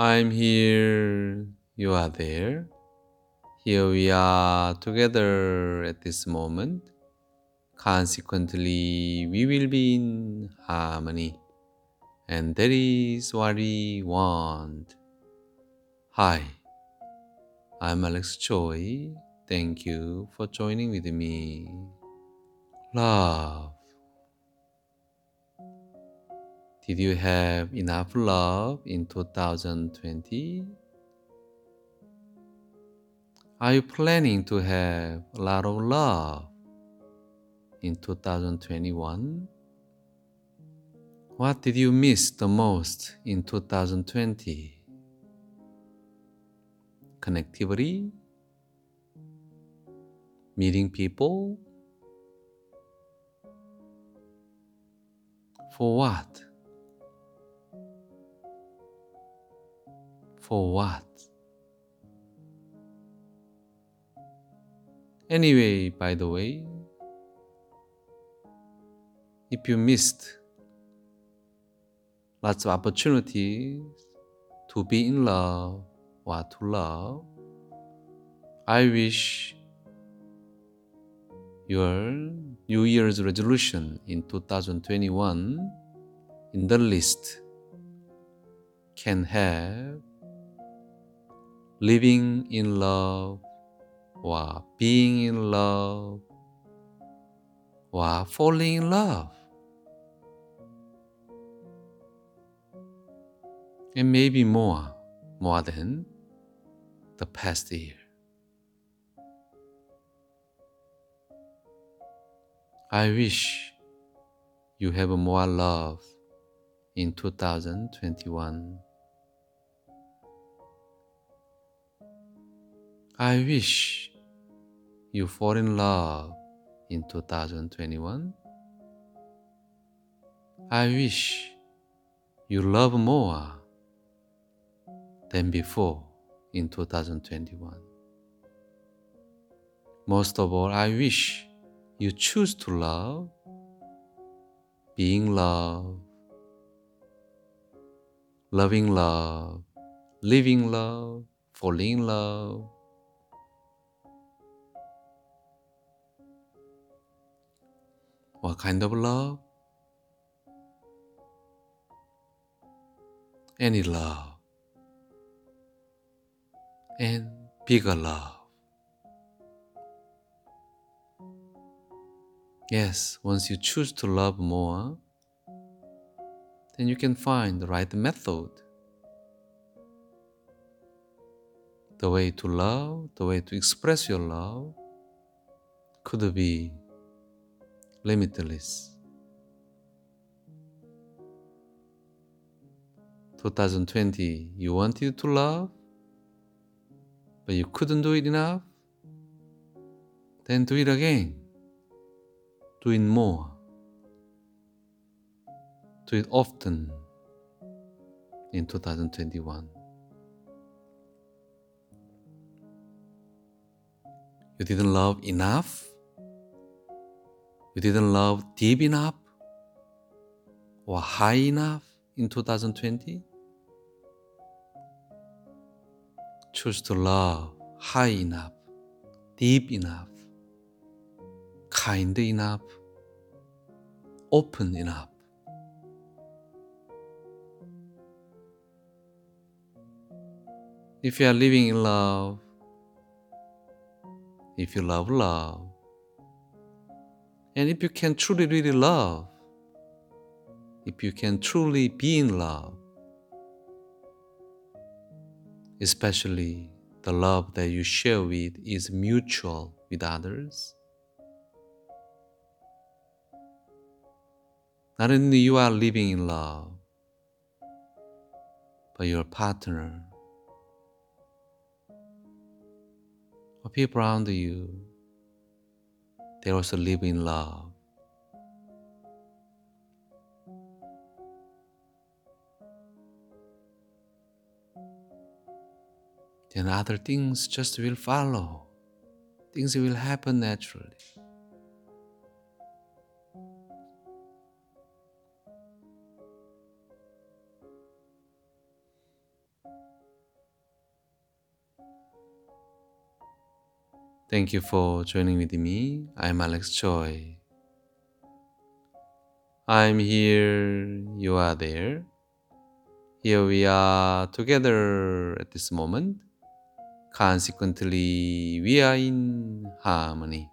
I'm here, you are there. Here we are together at this moment. Consequently, we will be in harmony. And that is what we want. Hi, I'm Alex Choi. Thank you for joining with me. Love. Did you have enough love in 2020? Are you planning to have a lot of love in 2021? What did you miss the most in 2020? Connectivity? Meeting people? For what? For what? Anyway, by the way, if you missed lots of opportunities to be in love or to love, I wish your New Year's resolution in 2021 in the list can have living in love or being in love or falling in love. And maybe more, more than the past year. I wish you have more love in 2021. I wish you fall in love in 2021. I wish you love more than before in 2021. Most of all, I wish you choose to love, being love, loving love, living love, falling in love, What kind of love? Any love. And bigger love. Yes, once you choose to love more, then you can find the right method. The way to love, the way to express your love could be limitless. 2020, you wanted to love, but you couldn't do it enough? Then do it again. Do it more. Do it often in 2021. You didn't love enough? You didn't love deep enough or high enough in 2020? Choose to love high enough, deep enough, kind enough, open enough. If you are living in love, if you love love, and if you can truly really love, if you can truly be in love, especially the love that you share with is mutual with others, not only you are living in love, but your partner or people around you they also live in love. Then other things just will follow. Things will happen naturally. Thank you for joining with me. I'm Alex Choi. I'm here, you are there. Here we are together at this moment. Consequently, we are in harmony.